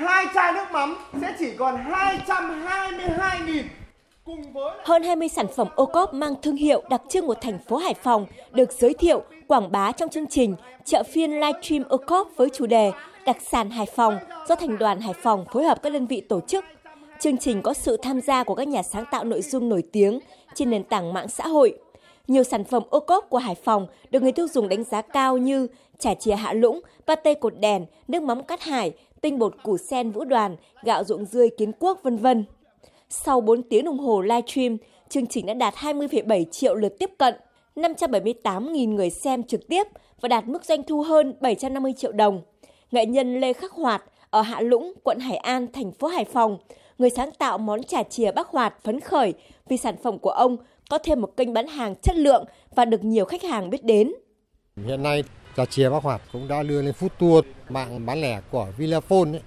hai chai nước mắm sẽ chỉ còn 222 nghìn hơn 20 sản phẩm ô cốp mang thương hiệu đặc trưng của thành phố Hải Phòng được giới thiệu, quảng bá trong chương trình chợ phiên livestream ô cốp với chủ đề Đặc sản Hải Phòng do Thành đoàn Hải Phòng phối hợp các đơn vị tổ chức. Chương trình có sự tham gia của các nhà sáng tạo nội dung nổi tiếng trên nền tảng mạng xã hội. Nhiều sản phẩm ô cốp của Hải Phòng được người tiêu dùng đánh giá cao như chả chìa hạ lũng, pate cột đèn, nước mắm cát hải, tinh bột củ sen vũ đoàn, gạo ruộng dươi kiến quốc vân vân. Sau 4 tiếng đồng hồ live stream chương trình đã đạt 20,7 triệu lượt tiếp cận, 578.000 người xem trực tiếp và đạt mức doanh thu hơn 750 triệu đồng. Nghệ nhân Lê Khắc Hoạt ở Hạ Lũng, quận Hải An, thành phố Hải Phòng, người sáng tạo món chả chìa Bắc Hoạt phấn khởi vì sản phẩm của ông có thêm một kênh bán hàng chất lượng và được nhiều khách hàng biết đến. Hiện nay, Trà chè Bắc Hoạt cũng đã đưa lên food tour mạng bán lẻ của Vinaphone ấy,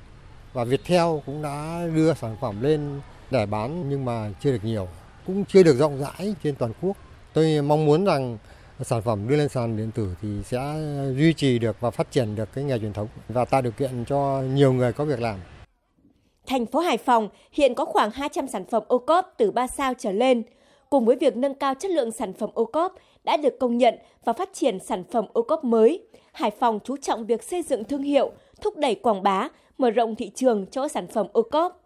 và Viettel cũng đã đưa sản phẩm lên để bán nhưng mà chưa được nhiều, cũng chưa được rộng rãi trên toàn quốc. Tôi mong muốn rằng sản phẩm đưa lên sàn điện tử thì sẽ duy trì được và phát triển được cái nghề truyền thống và tạo điều kiện cho nhiều người có việc làm. Thành phố Hải Phòng hiện có khoảng 200 sản phẩm ô cốp từ 3 sao trở lên. Cùng với việc nâng cao chất lượng sản phẩm ô cốp đã được công nhận và phát triển sản phẩm ô cốp mới, Hải Phòng chú trọng việc xây dựng thương hiệu, thúc đẩy quảng bá, mở rộng thị trường cho sản phẩm ô cốp.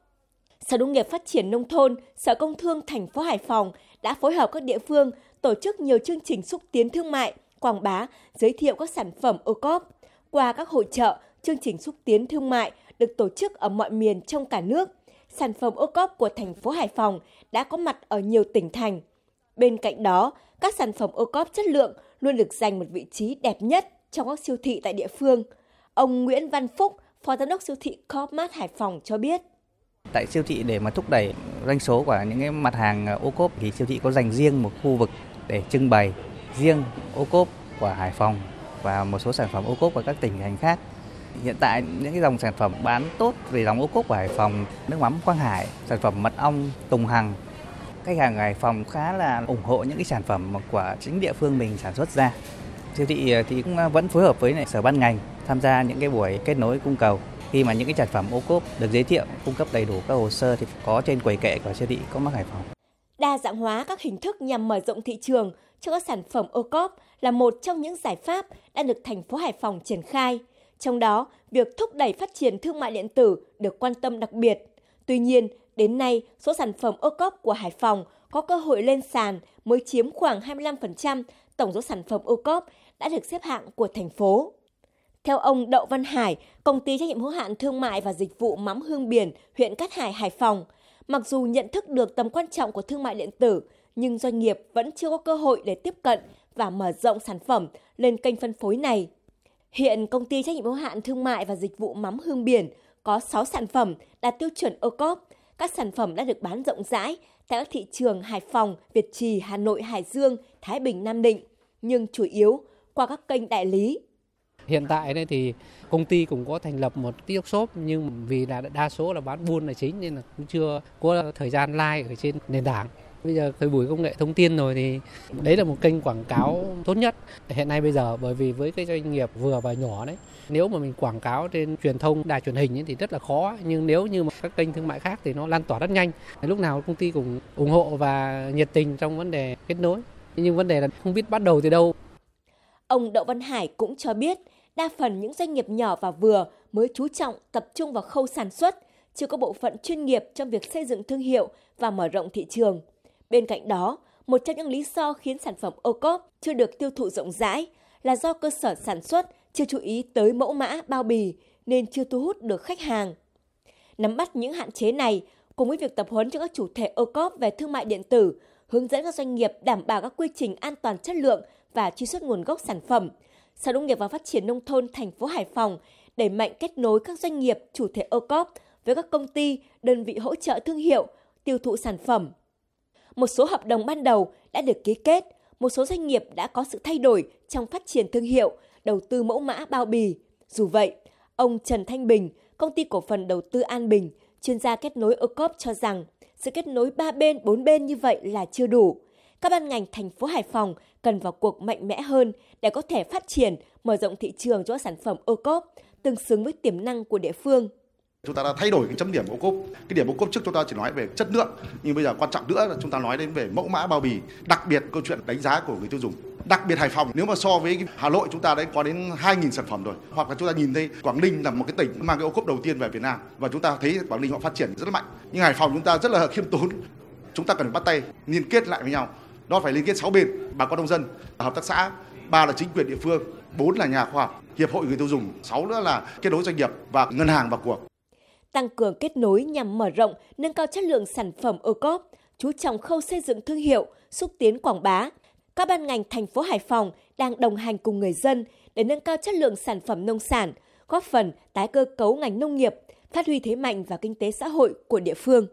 Sở Nông nghiệp Phát triển Nông thôn, Sở Công Thương thành phố Hải Phòng đã phối hợp các địa phương tổ chức nhiều chương trình xúc tiến thương mại, quảng bá, giới thiệu các sản phẩm ô cốp. Qua các hội trợ, chương trình xúc tiến thương mại được tổ chức ở mọi miền trong cả nước. Sản phẩm ô cốp của thành phố Hải Phòng đã có mặt ở nhiều tỉnh thành. Bên cạnh đó, các sản phẩm ô cốp chất lượng luôn được dành một vị trí đẹp nhất trong các siêu thị tại địa phương. Ông Nguyễn Văn Phúc, Phó Giám đốc siêu thị Copmart Hải Phòng cho biết. Tại siêu thị để mà thúc đẩy doanh số của những cái mặt hàng ô cốp thì siêu thị có dành riêng một khu vực để trưng bày riêng ô cốp của Hải Phòng và một số sản phẩm ô cốp của các tỉnh thành khác. Hiện tại những cái dòng sản phẩm bán tốt về dòng ô cốp của Hải Phòng, nước mắm Quang Hải, sản phẩm mật ong Tùng Hằng. Khách hàng Hải Phòng khá là ủng hộ những cái sản phẩm của chính địa phương mình sản xuất ra. Siêu thị ờ, thì cũng ờ, vẫn phối hợp với sở ban ngành tham gia những cái buổi kết nối cung cầu khi mà những cái sản phẩm ô cốp được giới thiệu cung cấp đầy đủ các hồ sơ thì có trên quầy kệ của siêu thị có mắc Hải Phòng. Đa dạng hóa các hình thức nhằm mở rộng thị trường cho các sản phẩm ô cốp là một trong những giải pháp đã được thành phố Hải Phòng triển khai. Trong đó, việc thúc đẩy phát triển thương mại điện tử được quan tâm đặc biệt. Tuy nhiên, đến nay, số sản phẩm ô cốp của Hải Phòng có cơ hội lên sàn mới chiếm khoảng 25% tổng số sản phẩm ô cốp đã được xếp hạng của thành phố. Theo ông Đậu Văn Hải, công ty trách nhiệm hữu hạn thương mại và dịch vụ mắm Hương Biển, huyện Cát Hải, Hải Phòng, mặc dù nhận thức được tầm quan trọng của thương mại điện tử, nhưng doanh nghiệp vẫn chưa có cơ hội để tiếp cận và mở rộng sản phẩm lên kênh phân phối này. Hiện công ty trách nhiệm hữu hạn thương mại và dịch vụ mắm Hương Biển có 6 sản phẩm đạt tiêu chuẩn ô cốp. Các sản phẩm đã được bán rộng rãi tại các thị trường Hải Phòng, Việt Trì, Hà Nội, Hải Dương, Thái Bình, Nam Định, nhưng chủ yếu qua các kênh đại lý Hiện tại đây thì công ty cũng có thành lập một TikTok shop nhưng vì là đa số là bán buôn là chính nên là cũng chưa có thời gian like ở trên nền tảng. Bây giờ thời buổi công nghệ thông tin rồi thì đấy là một kênh quảng cáo tốt nhất. Hiện nay bây giờ bởi vì với cái doanh nghiệp vừa và nhỏ đấy nếu mà mình quảng cáo trên truyền thông đài truyền hình ấy thì rất là khó. Nhưng nếu như mà các kênh thương mại khác thì nó lan tỏa rất nhanh. Lúc nào công ty cũng ủng hộ và nhiệt tình trong vấn đề kết nối. Nhưng vấn đề là không biết bắt đầu từ đâu. Ông Đậu Văn Hải cũng cho biết đa phần những doanh nghiệp nhỏ và vừa mới chú trọng tập trung vào khâu sản xuất, chưa có bộ phận chuyên nghiệp trong việc xây dựng thương hiệu và mở rộng thị trường. Bên cạnh đó, một trong những lý do khiến sản phẩm ô cốp chưa được tiêu thụ rộng rãi là do cơ sở sản xuất chưa chú ý tới mẫu mã bao bì nên chưa thu hút được khách hàng. Nắm bắt những hạn chế này, cùng với việc tập huấn cho các chủ thể ô cốp về thương mại điện tử, hướng dẫn các doanh nghiệp đảm bảo các quy trình an toàn chất lượng và truy xuất nguồn gốc sản phẩm, Sở Nông nghiệp và Phát triển Nông thôn thành phố Hải Phòng đẩy mạnh kết nối các doanh nghiệp chủ thể ô cốp với các công ty, đơn vị hỗ trợ thương hiệu, tiêu thụ sản phẩm. Một số hợp đồng ban đầu đã được ký kết, một số doanh nghiệp đã có sự thay đổi trong phát triển thương hiệu, đầu tư mẫu mã bao bì. Dù vậy, ông Trần Thanh Bình, công ty cổ phần đầu tư An Bình, chuyên gia kết nối ô cốp cho rằng sự kết nối ba bên, bốn bên như vậy là chưa đủ các ban ngành thành phố Hải Phòng cần vào cuộc mạnh mẽ hơn để có thể phát triển, mở rộng thị trường cho sản phẩm ô cốp, tương xứng với tiềm năng của địa phương. Chúng ta đã thay đổi cái chấm điểm ô cốp. Cái điểm ô cốp trước chúng ta chỉ nói về chất lượng, nhưng bây giờ quan trọng nữa là chúng ta nói đến về mẫu mã bao bì, đặc biệt câu chuyện đánh giá của người tiêu dùng. Đặc biệt Hải Phòng nếu mà so với Hà Nội chúng ta đã có đến 2.000 sản phẩm rồi. Hoặc là chúng ta nhìn thấy Quảng Ninh là một cái tỉnh mang cái ô cốp đầu tiên về Việt Nam và chúng ta thấy Quảng Ninh họ phát triển rất là mạnh. Nhưng Hải Phòng chúng ta rất là khiêm tốn. Chúng ta cần bắt tay liên kết lại với nhau. Đó phải liên kết 6 bên, bà con nông dân, hợp tác xã, ba là chính quyền địa phương, bốn là nhà khoa học, hiệp hội người tiêu dùng, sáu nữa là kết nối doanh nghiệp và ngân hàng vào cuộc. Tăng cường kết nối nhằm mở rộng, nâng cao chất lượng sản phẩm ô cốp, chú trọng khâu xây dựng thương hiệu, xúc tiến quảng bá. Các ban ngành thành phố Hải Phòng đang đồng hành cùng người dân để nâng cao chất lượng sản phẩm nông sản, góp phần tái cơ cấu ngành nông nghiệp, phát huy thế mạnh và kinh tế xã hội của địa phương.